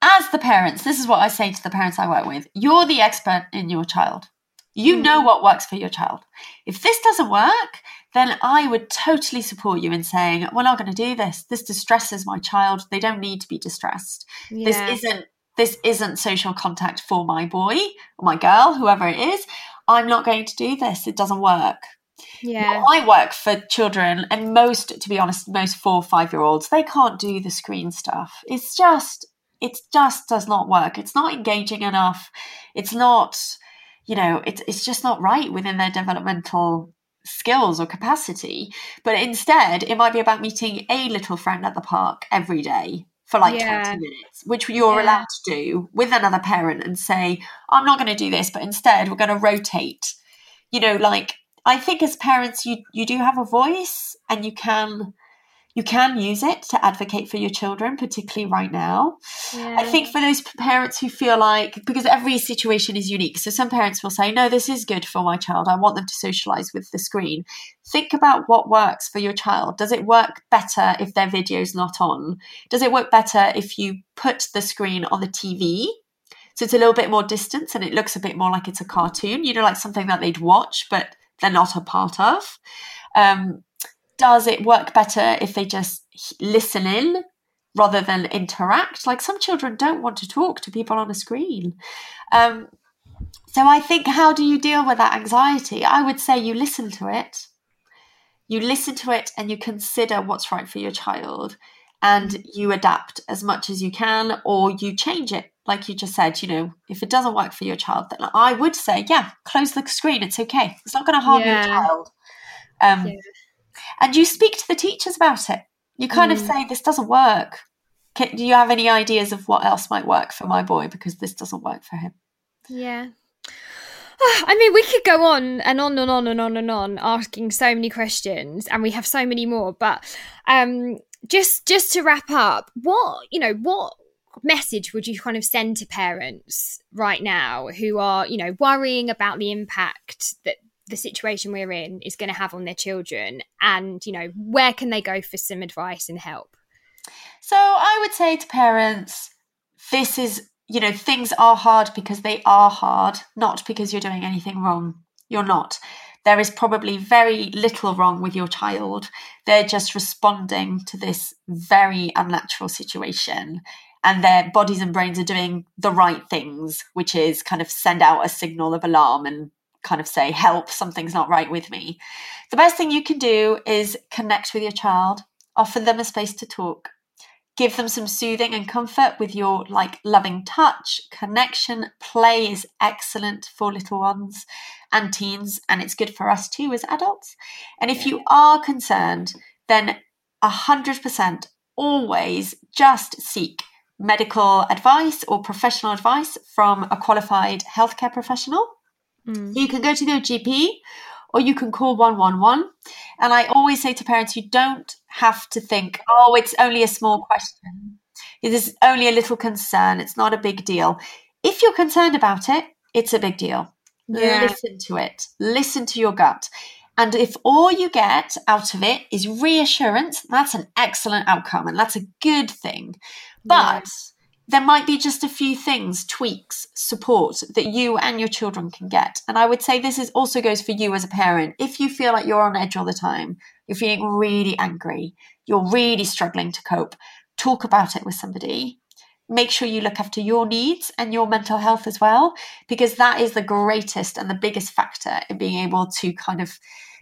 as the parents, this is what I say to the parents I work with: you're the expert in your child. You mm. know what works for your child. If this doesn't work, then I would totally support you in saying, "We're not going to do this. This distresses my child. They don't need to be distressed. Yeah. This isn't." This isn't social contact for my boy or my girl, whoever it is. I'm not going to do this. It doesn't work. Yeah. Might work for children, and most, to be honest, most four or five year olds, they can't do the screen stuff. It's just, it just does not work. It's not engaging enough. It's not, you know, it's it's just not right within their developmental skills or capacity. But instead, it might be about meeting a little friend at the park every day for like Yeah. 20 minutes, which you're Yeah. allowed to do with another parent and say, I'm not going to do this, but instead we're going to rotate. You know, like I think as parents you you do have a voice and you can you can use it to advocate for your children, particularly right now. Yeah. I think for those parents who feel like, because every situation is unique, so some parents will say, No, this is good for my child. I want them to socialize with the screen. Think about what works for your child. Does it work better if their video's not on? Does it work better if you put the screen on the TV? So it's a little bit more distance and it looks a bit more like it's a cartoon, you know, like something that they'd watch, but they're not a part of. Um, does it work better if they just listen in rather than interact? Like some children don't want to talk to people on a screen. Um, so I think, how do you deal with that anxiety? I would say you listen to it. You listen to it and you consider what's right for your child and you adapt as much as you can or you change it. Like you just said, you know, if it doesn't work for your child, then I would say, yeah, close the screen. It's okay. It's not going to harm Yeah. your child. Um, Yeah. And you speak to the teachers about it. You kind of Mm. say, this doesn't work. Can, do you have any ideas of what else might work for my boy? Because this doesn't work for him. Yeah. I mean, we could go on and on and on and on and on asking so many questions, and we have so many more. But um, just just to wrap up, what you know, what message would you kind of send to parents right now who are you know worrying about the impact that the situation we're in is going to have on their children, and you know, where can they go for some advice and help? So I would say to parents, this is, you know, things are hard because they are hard, not because you're doing anything wrong. You're not. There is probably very little wrong with your child. They're just responding to this very unnatural situation. And their bodies and brains are doing the right things, which is kind of send out a signal of alarm and kind of say, help, something's not right with me. The best thing you can do is connect with your child, offer them a space to talk, give them some soothing and comfort with your like loving touch connection play is excellent for little ones and teens and it's good for us too as adults. And if you are concerned then 100% always just seek medical advice or professional advice from a qualified healthcare professional Mm. you can go to your gp or you can call 111 and I always say to parents, you don't have to think, oh, it's only a small question. It is only a little concern. It's not a big deal. If you're concerned about it, it's a big deal. Yeah. Listen to it, listen to your gut. And if all you get out of it is reassurance, that's an excellent outcome and that's a good thing. But there might be just a few things, tweaks, support that you and your children can get. And I would say this is also goes for you as a parent. If you feel like you're on edge all the time, you're feeling really angry, you're really struggling to cope, talk about it with somebody. Make sure you look after your needs and your mental health as well, because that is the greatest and the biggest factor in being able to kind of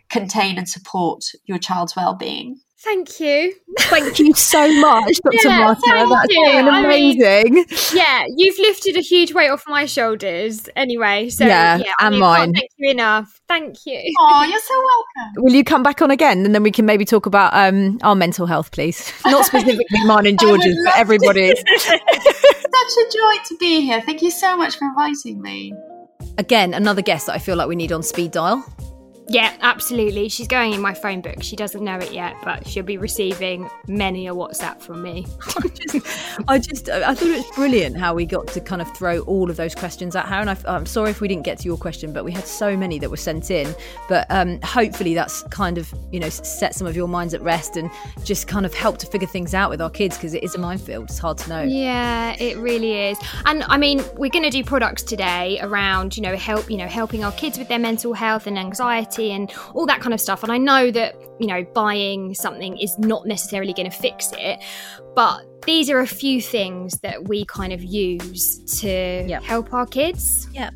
contain and support your child's well-being. Thank you. Thank you so much, Dr. Yeah, Marta. thank That's you. been I mean- amazing. yeah, you've lifted a huge weight off my shoulders. Anyway, so Yeah, yeah, I and mean, I can't mine. Thank you enough. Thank you. Oh, you're so welcome. Will you come back on again, and then we can maybe talk about um, our mental health, please? Not specifically mine and I would George's, but everybody's. Such a joy to be here. Thank you so much for inviting me. Again, another guest that I feel like we need on speed dial. Yeah, absolutely. She's going in my phone book. She doesn't know it yet, but she'll be receiving many a WhatsApp from me. I just, I just, I thought it was brilliant how we got to kind of throw all of those questions at her. And I, am sorry if we didn't get to your question, but we had so many that were sent in. But um, hopefully that's kind of, you know, set some of your minds at rest and just kind of help to figure things out with our kids because it is a minefield. It's hard to know. Yeah, it really is. And I mean, we're going to do products today around, you know, help, you know, helping our kids with their mental health and anxiety and all that kind of stuff. And I know that, you know, buying something is not necessarily going to fix it, but these are a few things that we kind of use to Yep. help our kids. Yeah.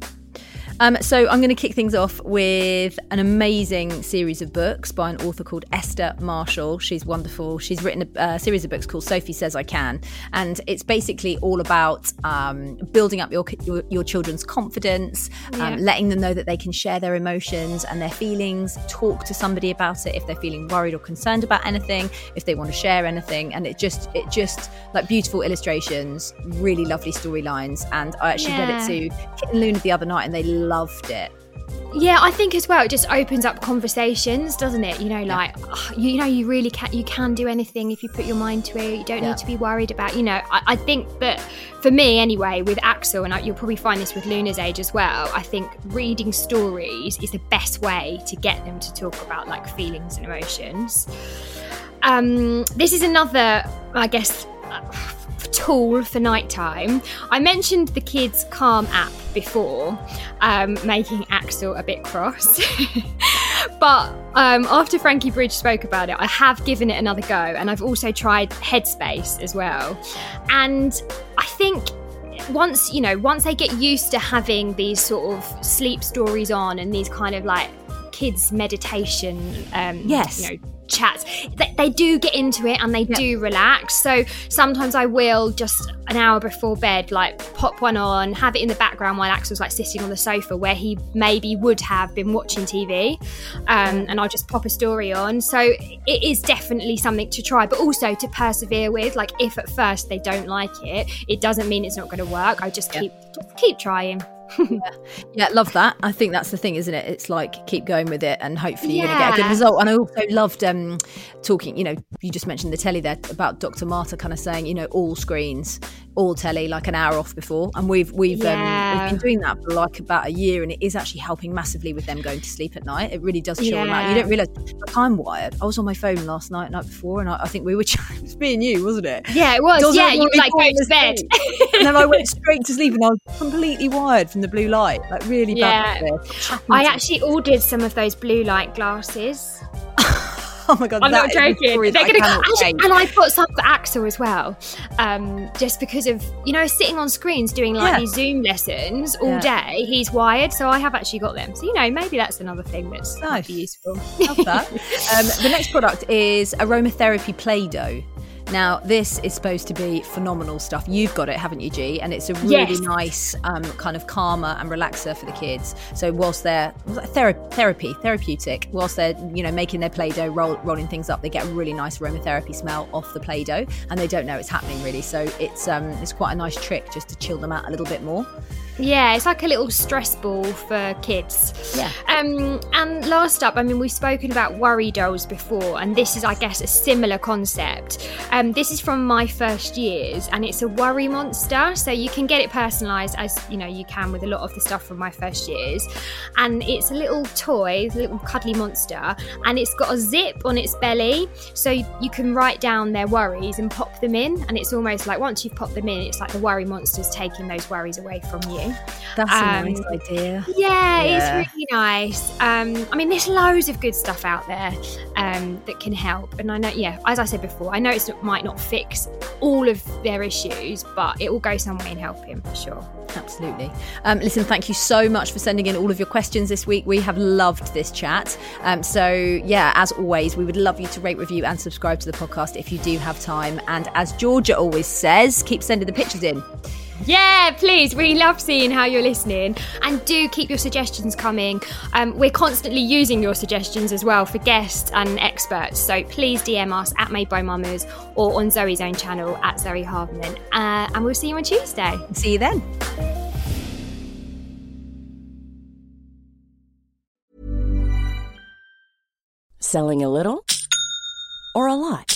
Um, so I'm going to kick things off with an amazing series of books by an author called Esther Marshall. She's wonderful. She's written a, a series of books called Sophie Says I Can, and it's basically all about um, building up your, your, your children's confidence, um, yeah. letting them know that they can share their emotions and their feelings, talk to somebody about it if they're feeling worried or concerned about anything, if they want to share anything, and it just it just like beautiful illustrations, really lovely storylines, and I actually yeah. read it to Kit and Luna the other night, and they loved it. Yeah, I think as well it just opens up conversations, doesn't it? You know, like yeah. you, you, know, you really can you can do anything if you put your mind to it. You don't yeah. need to be worried about. You know, I, I, think that for me anyway, with Axel, and I, you'll probably find this with Luna's age as well. I think reading stories is the best way to get them to talk about like feelings and emotions. Um, this is another, I guess tool for nighttime. I mentioned the kids' Calm app before, um, making Axel a bit cross. but um, after Frankie Bridge spoke about it, I have given it another go, and I've also tried Headspace as well. And I think once you know, once they get used to having these sort of sleep stories on and these kind of like kids meditation um yes you know chats. They, they, do get into it and they yeah. do relax. So sometimes i will just an hour before bed like pop one on have it in the background while axel's like sitting on the sofa where he maybe would have been watching tv um, and i'll just pop a story on. So it is definitely something to try but also to persevere with like if at first they don't like it it doesn't mean it's not going to work. I just yeah. keep just keep trying yeah. yeah, love that. I think that's the thing, isn't it? It's like keep going with it, and hopefully yeah. you're going to get a good result. And I also loved um, talking. You know, you just mentioned the telly there about Dr. Marta kind of saying, you know, all screens all telly like an hour off before, and we've we've, yeah. um, we've been doing that for like about a year, and it is actually helping massively with them going to sleep at night. It really does chill yeah. them out. You don't realize like I'm wired. I was on my phone last night, night before, and I, I think we were. it was me and you, wasn't it? Yeah, it was. yeah, you were like going to bed, and then I went straight to sleep, and I was completely wired from the blue light, like really bad. Yeah. I actually ordered some of those blue light glasses. Oh my god, I'm not joking. They're gonna actually, and I put some for Axel as well, um, just because of you know sitting on screens doing like yeah. these Zoom lessons all yeah. day. He's wired, so I have actually got them. So you know maybe that's another thing that's nice. useful. Love that. um, the next product is aromatherapy Play-Doh. Now, this is supposed to be phenomenal stuff. You've got it, haven't you, G? And it's a really yes. nice um, kind of calmer and relaxer for the kids. So whilst they're thera- therapy, therapeutic, whilst they're you know making their play-doh, roll, rolling things up, they get a really nice aromatherapy smell off the play-doh, and they don't know it's happening really. So it's um, it's quite a nice trick just to chill them out a little bit more. Yeah, it's like a little stress ball for kids. Yeah. Um, and last up, I mean, we've spoken about worry dolls before, and this is, I guess, a similar concept. Um, this is from my first years, and it's a worry monster. So you can get it personalised as you know you can with a lot of the stuff from my first years. And it's a little toy, a little cuddly monster, and it's got a zip on its belly, so you can write down their worries and pop them in. And it's almost like once you've popped them in, it's like the worry monster's taking those worries away from you. That's um, a nice idea. Yeah, yeah, it's really nice. Um, I mean, there's loads of good stuff out there um, that can help. And I know, yeah, as I said before, I know it might not fix all of their issues, but it will go some way in helping for sure. Absolutely. Um, listen, thank you so much for sending in all of your questions this week. We have loved this chat. Um, so, yeah, as always, we would love you to rate, review, and subscribe to the podcast if you do have time. And as Georgia always says, keep sending the pictures in. Yeah, please. We love seeing how you're listening. And do keep your suggestions coming. Um, we're constantly using your suggestions as well for guests and experts. So please DM us at Made by Mamas or on Zoe's own channel at Zoe Hardman. Uh, and we'll see you on Tuesday. See you then. Selling a little or a lot?